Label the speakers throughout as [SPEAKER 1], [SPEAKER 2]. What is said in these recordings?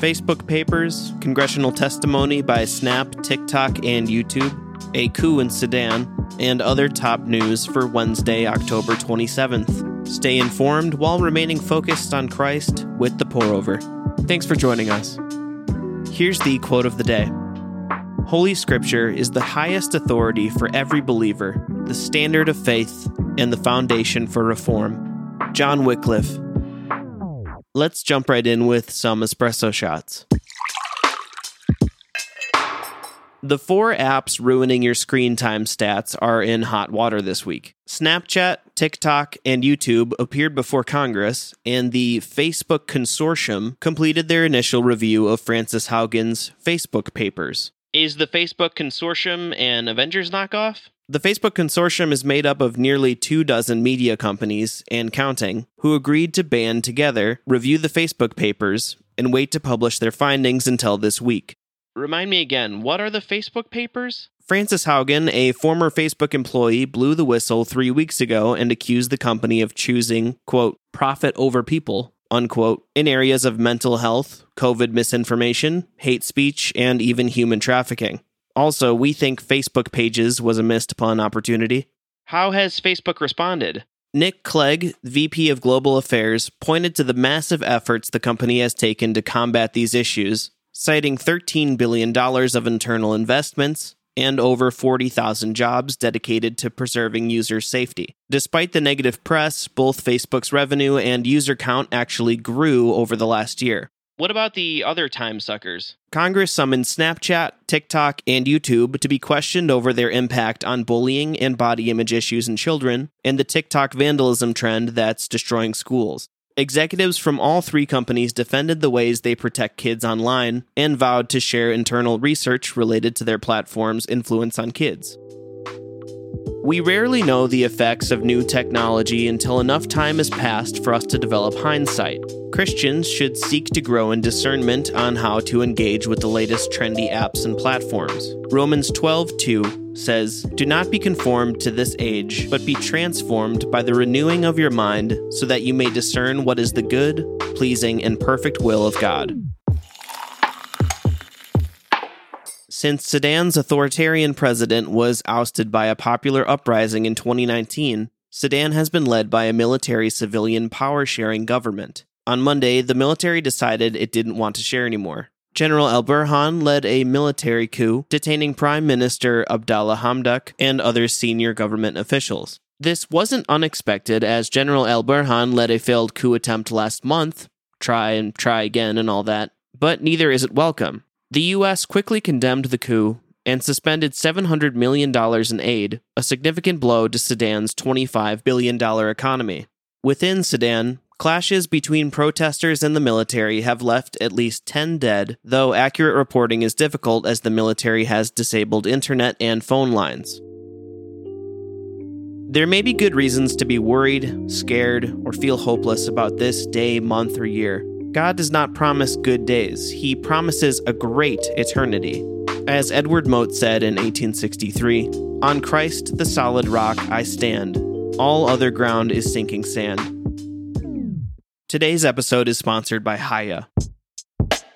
[SPEAKER 1] Facebook papers, congressional testimony by Snap, TikTok, and YouTube, a coup in Sudan, and other top news for Wednesday, October 27th. Stay informed while remaining focused on Christ with the pour over. Thanks for joining us. Here's the quote of the day Holy Scripture is the highest authority for every believer, the standard of faith, and the foundation for reform. John Wycliffe. Let's jump right in with some espresso shots. The four apps ruining your screen time stats are in hot water this week. Snapchat, TikTok, and YouTube appeared before Congress, and the Facebook Consortium completed their initial review of Frances Haugen's Facebook papers. Is the Facebook Consortium an Avengers knockoff? The Facebook Consortium is made up of nearly two dozen media companies and counting who agreed to band together, review the Facebook papers, and wait to publish their findings until this week. Remind me again, what are the Facebook papers? Frances Haugen, a former Facebook employee, blew the whistle three weeks ago and accused the company of choosing, quote, profit over people, unquote, in areas of mental health, COVID misinformation, hate speech, and even human trafficking. Also, we think Facebook pages was a missed upon opportunity. How has Facebook responded? Nick Clegg, VP of Global Affairs, pointed to the massive efforts the company has taken to combat these issues citing $13 billion of internal investments and over 40,000 jobs dedicated to preserving user safety. Despite the negative press, both Facebook's revenue and user count actually grew over the last year. What about the other time suckers? Congress summoned Snapchat, TikTok, and YouTube to be questioned over their impact on bullying and body image issues in children and the TikTok vandalism trend that's destroying schools. Executives from all three companies defended the ways they protect kids online and vowed to share internal research related to their platform's influence on kids. We rarely know the effects of new technology until enough time has passed for us to develop hindsight. Christians should seek to grow in discernment on how to engage with the latest trendy apps and platforms. Romans 12:2 says, "Do not be conformed to this age, but be transformed by the renewing of your mind, so that you may discern what is the good, pleasing, and perfect will of God." Since Sudan's authoritarian president was ousted by a popular uprising in 2019, Sudan has been led by a military civilian power sharing government. On Monday, the military decided it didn't want to share anymore. General El Burhan led a military coup, detaining Prime Minister Abdallah Hamdok and other senior government officials. This wasn't unexpected, as General El Burhan led a failed coup attempt last month try and try again and all that, but neither is it welcome. The U.S. quickly condemned the coup and suspended $700 million in aid, a significant blow to Sudan's $25 billion economy. Within Sudan, clashes between protesters and the military have left at least 10 dead, though accurate reporting is difficult as the military has disabled internet and phone lines. There may be good reasons to be worried, scared, or feel hopeless about this day, month, or year. God does not promise good days, He promises a great eternity. As Edward Mote said in 1863, On Christ the solid rock I stand, all other ground is sinking sand. Today's episode is sponsored by Hiya.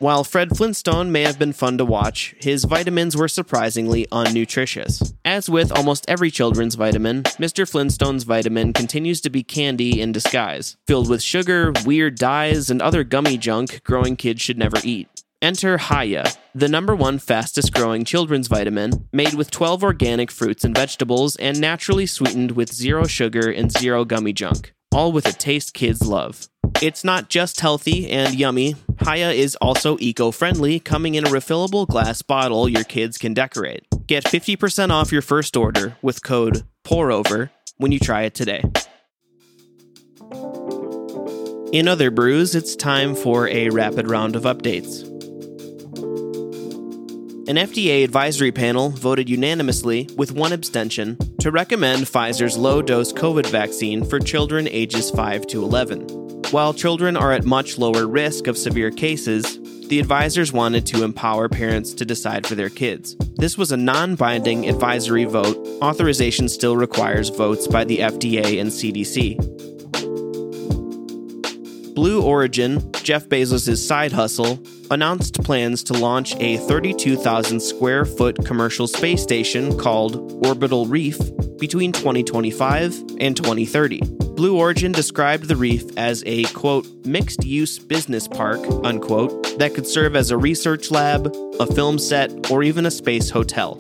[SPEAKER 1] While Fred Flintstone may have been fun to watch, his vitamins were surprisingly unnutritious. As with almost every children's vitamin, Mr. Flintstone's vitamin continues to be candy in disguise, filled with sugar, weird dyes, and other gummy junk growing kids should never eat. Enter Hiya, the number one fastest growing children's vitamin, made with 12 organic fruits and vegetables and naturally sweetened with zero sugar and zero gummy junk, all with a taste kids love. It's not just healthy and yummy. Hiya is also eco friendly, coming in a refillable glass bottle your kids can decorate. Get 50% off your first order with code POUROVER when you try it today. In other brews, it's time for a rapid round of updates. An FDA advisory panel voted unanimously, with one abstention, to recommend Pfizer's low dose COVID vaccine for children ages 5 to 11. While children are at much lower risk of severe cases, the advisors wanted to empower parents to decide for their kids. This was a non binding advisory vote. Authorization still requires votes by the FDA and CDC. Blue Origin, Jeff Bezos' side hustle, announced plans to launch a 32,000 square foot commercial space station called Orbital Reef between 2025 and 2030. Blue Origin described the reef as a quote mixed use business park unquote that could serve as a research lab, a film set, or even a space hotel.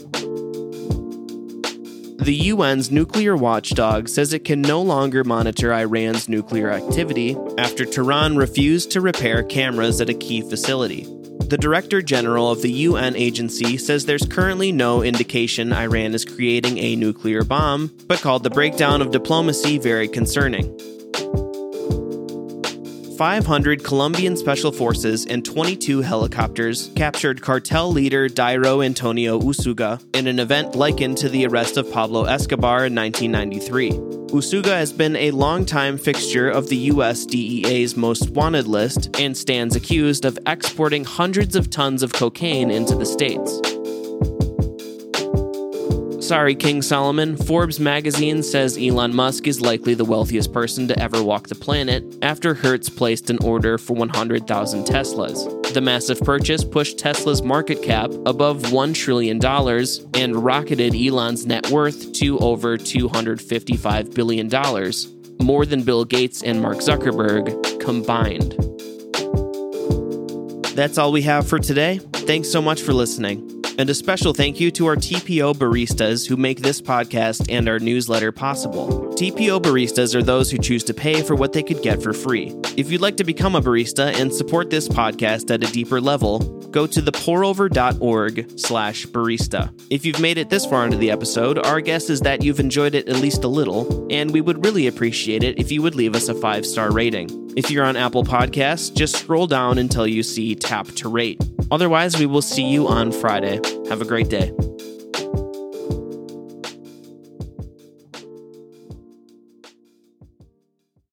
[SPEAKER 1] The UN's nuclear watchdog says it can no longer monitor Iran's nuclear activity after Tehran refused to repair cameras at a key facility. The Director General of the UN agency says there's currently no indication Iran is creating a nuclear bomb, but called the breakdown of diplomacy very concerning. 500 Colombian special forces and 22 helicopters captured cartel leader Dairo Antonio Usuga in an event likened to the arrest of Pablo Escobar in 1993. Usuga has been a longtime fixture of the U.S. DEA's most wanted list and stands accused of exporting hundreds of tons of cocaine into the States. Sorry, King Solomon. Forbes magazine says Elon Musk is likely the wealthiest person to ever walk the planet after Hertz placed an order for 100,000 Teslas. The massive purchase pushed Tesla's market cap above $1 trillion and rocketed Elon's net worth to over $255 billion, more than Bill Gates and Mark Zuckerberg combined. That's all we have for today. Thanks so much for listening. And a special thank you to our TPO baristas who make this podcast and our newsletter possible. TPO baristas are those who choose to pay for what they could get for free. If you'd like to become a barista and support this podcast at a deeper level, go to thepourover.org slash barista. If you've made it this far into the episode, our guess is that you've enjoyed it at least a little, and we would really appreciate it if you would leave us a five-star rating. If you're on Apple Podcasts, just scroll down until you see Tap to Rate. Otherwise, we will see you on Friday. Have a great day.